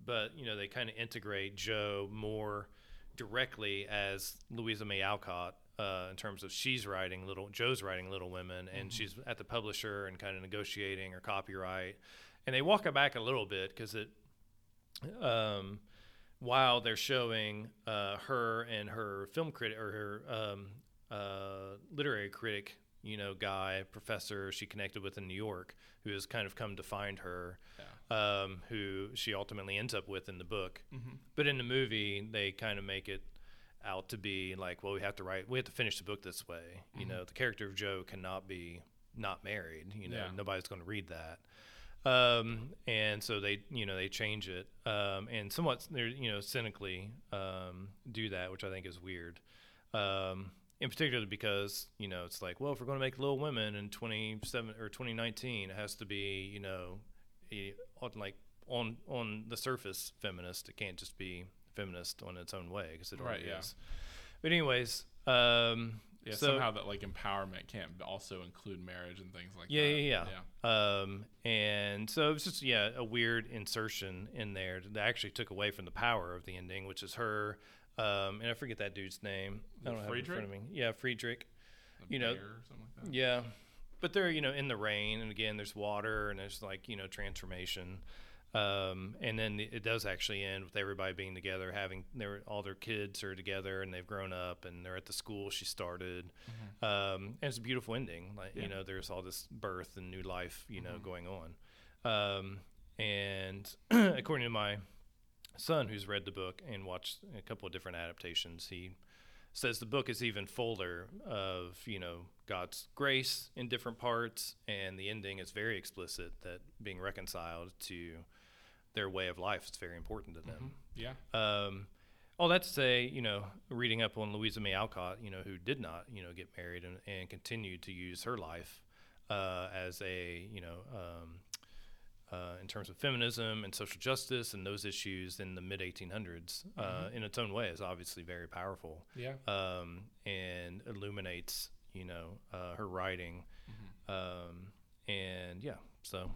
but you know, they kind of integrate Jo more directly as Louisa May Alcott uh, in terms of she's writing little Jo's writing Little Women, and she's at the publisher and kind of negotiating her copyright. And they walk it back a little bit because it, um, while they're showing uh, her and her film critic or her um, uh, literary critic, you know, guy professor she connected with in New York, who has kind of come to find her, um, who she ultimately ends up with in the book. But in the movie, they kind of make it out to be like, well, we have to write, we have to finish the book this way. You know, the character of Jo cannot be not married. You know, Yeah. nobody's going to read that. Um, and so they, you know, they change it, um, and somewhat, they're, you know, cynically um, do that, which I think is weird. Um, in particular, because you know, it's like, well, if we're going to make Little Women in 27 or 2019, it has to be, you know, on, like on on the surface feminist. It can't just be feminist on its own way because it Right, already yeah. is. But anyways, um, Yeah, so, somehow that like empowerment can't also include marriage and things like Yeah, that. yeah, yeah. Um, and so it was just yeah a weird insertion in there that actually took away from the power of the ending, which is her. Um, and I forget that dude's name. Is I don't have it in front of me. Friedrich? Yeah, Friedrich. The You know, or something like that. Yeah, but they're you know in the rain, and again there's water, and there's like you know transformation. Um, and then it does actually end with everybody being together, having their all their kids are together, and they've grown up, and they're at the school she started. Um, and it's a beautiful ending. Like Yeah. you know, there's all this birth and new life, you know, Mhm. going on. Um, and according to my son, who's read the book and watched a couple of different adaptations, he says the book is even fuller of you know God's grace in different parts, and the ending is very explicit that being reconciled to their way of life is very important to them. Yeah. Um, all that to say, you know, reading up on Louisa May Alcott, you know, who did not, you know, get married and, and continued to use her life uh, as a, you know, um, uh, in terms of feminism and social justice and those issues in the mid 1800s, uh, in its own way, is obviously very powerful Yeah. um, and illuminates, you know, uh, her writing. Um, and yeah, so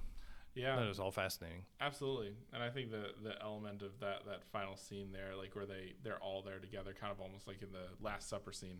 Yeah. that was all fascinating. Absolutely, and I think the the element of that that final scene there, like where they they're all there together, kind of almost like in the Last Supper scene,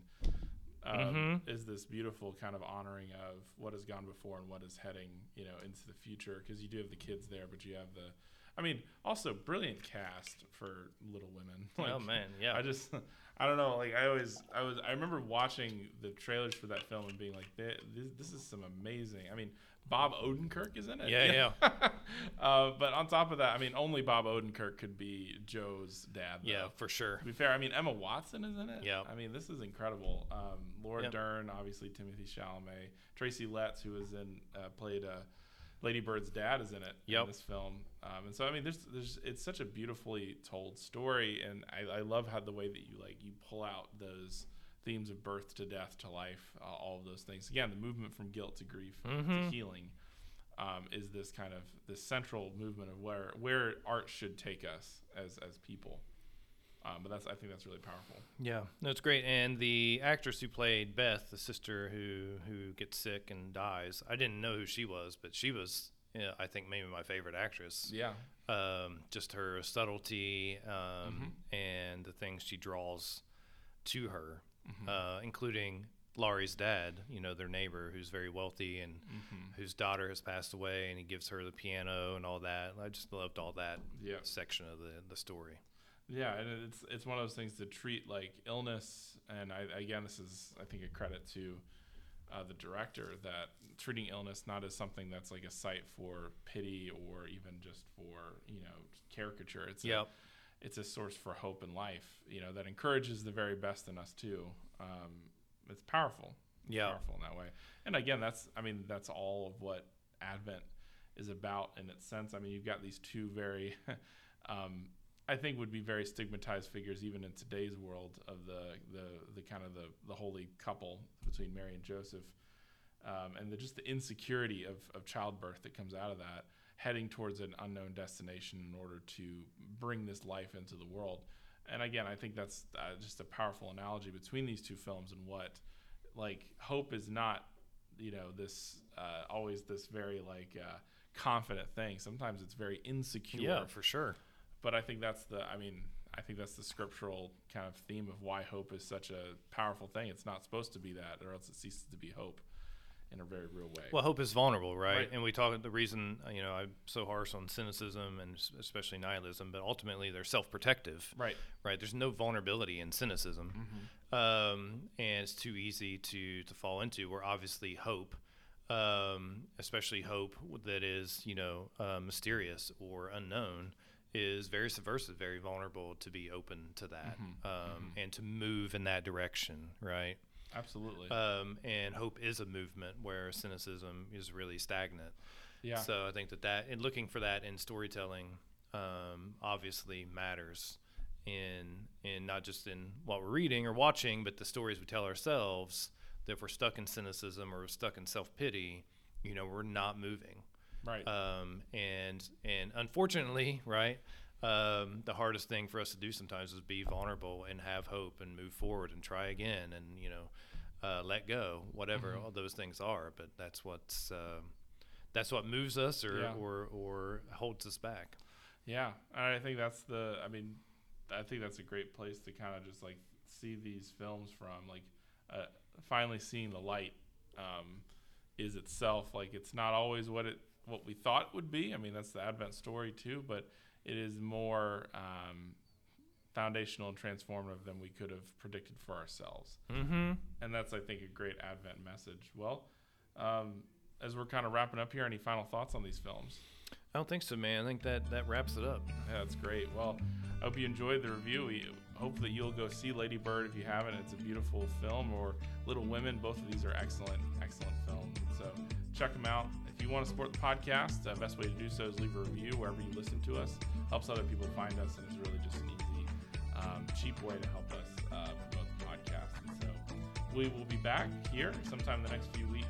um, Mhm. is this beautiful kind of honoring of what has gone before and what is heading, you know, into the future. Because you do have the kids there, but you have the, I mean, also brilliant cast for Little Women. oh man, yeah, I just, I don't know. Like I always, I was, I remember watching the trailers for that film and being like, "Th- this, this is some amazing. I mean, Bob Odenkirk is in it. Yeah, yeah. uh, but on top of that, I mean, only Bob Odenkirk could be Jo's dad. Though. yeah, for sure. To be fair, I mean Emma Watson is in it. Yeah. I mean, this is incredible. Um, Laura Yep. Dern, obviously Timothée Chalamet, Tracy Letts, who was in uh, played uh, Lady Bird's dad, is in it Yep. in this film. Um, and so I mean, there's there's it's such a beautifully told story, and I, I love how the way that you like you pull out those themes of birth to death to life, uh, all of those things. Again, the movement from guilt to grief Mhm. to healing. Um, is this kind of this central movement of where where art should take us as as people, um, but that's I think that's really powerful. Yeah, no, it's great. And the actress who played Beth, the sister who who gets sick and dies, I didn't know who she was, but she was, yeah, I think, maybe my favorite actress. Yeah, Um, just her subtlety um, and the things she draws to her, uh, including Laurie's dad, you know, their neighbor who's very wealthy and whose daughter has passed away, and he gives her the piano and all that. I just loved all that yeah, section of the the story. yeah, and it's it's one of those things to treat like illness, and I again this is I think a credit to uh, the director that treating illness not as something that's like a site for pity or even just for you know caricature. It's a, it's a source for hope and life. You know that encourages the very best in us too. Um, it's powerful. Yeah. powerful in that way. And again, that's I mean that's all of what Advent is about in its sense. I mean, you've got these two very, um, I think, would be very stigmatized figures even in today's world of the the the kind of the the holy couple between Mary and Joseph, um, and the, just the insecurity of of childbirth that comes out of that, heading towards an unknown destination in order to bring this life into the world. And again, I think that's uh, just a powerful analogy between these two films and what like hope is not you know this uh, always this very like uh, confident thing sometimes it's very insecure Yeah, for sure. But i think that's the i mean i think that's the scriptural kind of theme of why hope is such a powerful thing it's not supposed to be that or else it ceases to be hope in a very real way Well, hope is vulnerable, right? Right. And we talk the reason uh, you know I'm so harsh on cynicism and especially nihilism, but ultimately they're self-protective, right right? There's no vulnerability in cynicism, Mm-hmm. um, and it's too easy to to fall into. Where obviously hope, um, especially hope that is you know uh, mysterious or unknown, is very subversive, very vulnerable to be open to that Mm-hmm. um, and to move in that direction, right? absolutely Um, and hope is a movement where cynicism is really stagnant. Yeah. So I think that that and looking for that in storytelling um, obviously matters in in not just in what we're reading or watching, but the stories we tell ourselves. That if we're stuck in cynicism or stuck in self pity, you know, we're not moving. Right. Um, and and unfortunately, right, um, the hardest thing for us to do sometimes is be vulnerable and have hope and move forward and try again and you know uh, let go, whatever Mm-hmm. all those things are. But that's what's um that's what moves us or, Yeah. or or holds us back. Yeah, I think that's the. I mean, I think that's a great place to kind of just like see these films from. Like, uh, finally seeing the light um, is itself like it's not always what it what we thought would be. I mean, that's the Advent story too, but it is more um, foundational and transformative than we could have predicted for ourselves. Mm-hmm. And that's, I think, a great Advent message. Well, um, as we're kind of wrapping up here, any final thoughts on these films? I don't think so, man. I think that that wraps it up. Yeah, that's great. Well, I hope you enjoyed the review. We hope that you'll go see Lady Bird if you haven't. It's a beautiful film, or Little Women. Both of these are excellent, excellent films. So check them out. You want to support the podcast, the best way to do so is leave a review wherever you listen to us. Helps other people find us, and it's really just an easy, um, cheap way to help us uh, promote the podcast. And so we will be back here sometime in the next few weeks.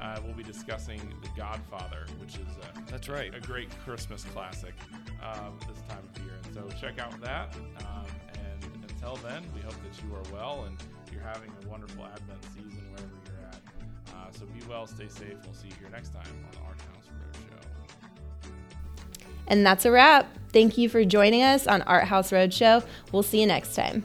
Uh, we'll be discussing The Godfather, which is uh, That's right. a great Christmas classic um, this time of year. And so check out that. Um, and until then, we hope that you are well and you're having a wonderful Advent season wherever you're. Uh, so be well, stay safe. We'll see you here next time on the Art House Road Show. And that's a wrap. Thank you for joining us on Art House Roadshow. We'll see you next time.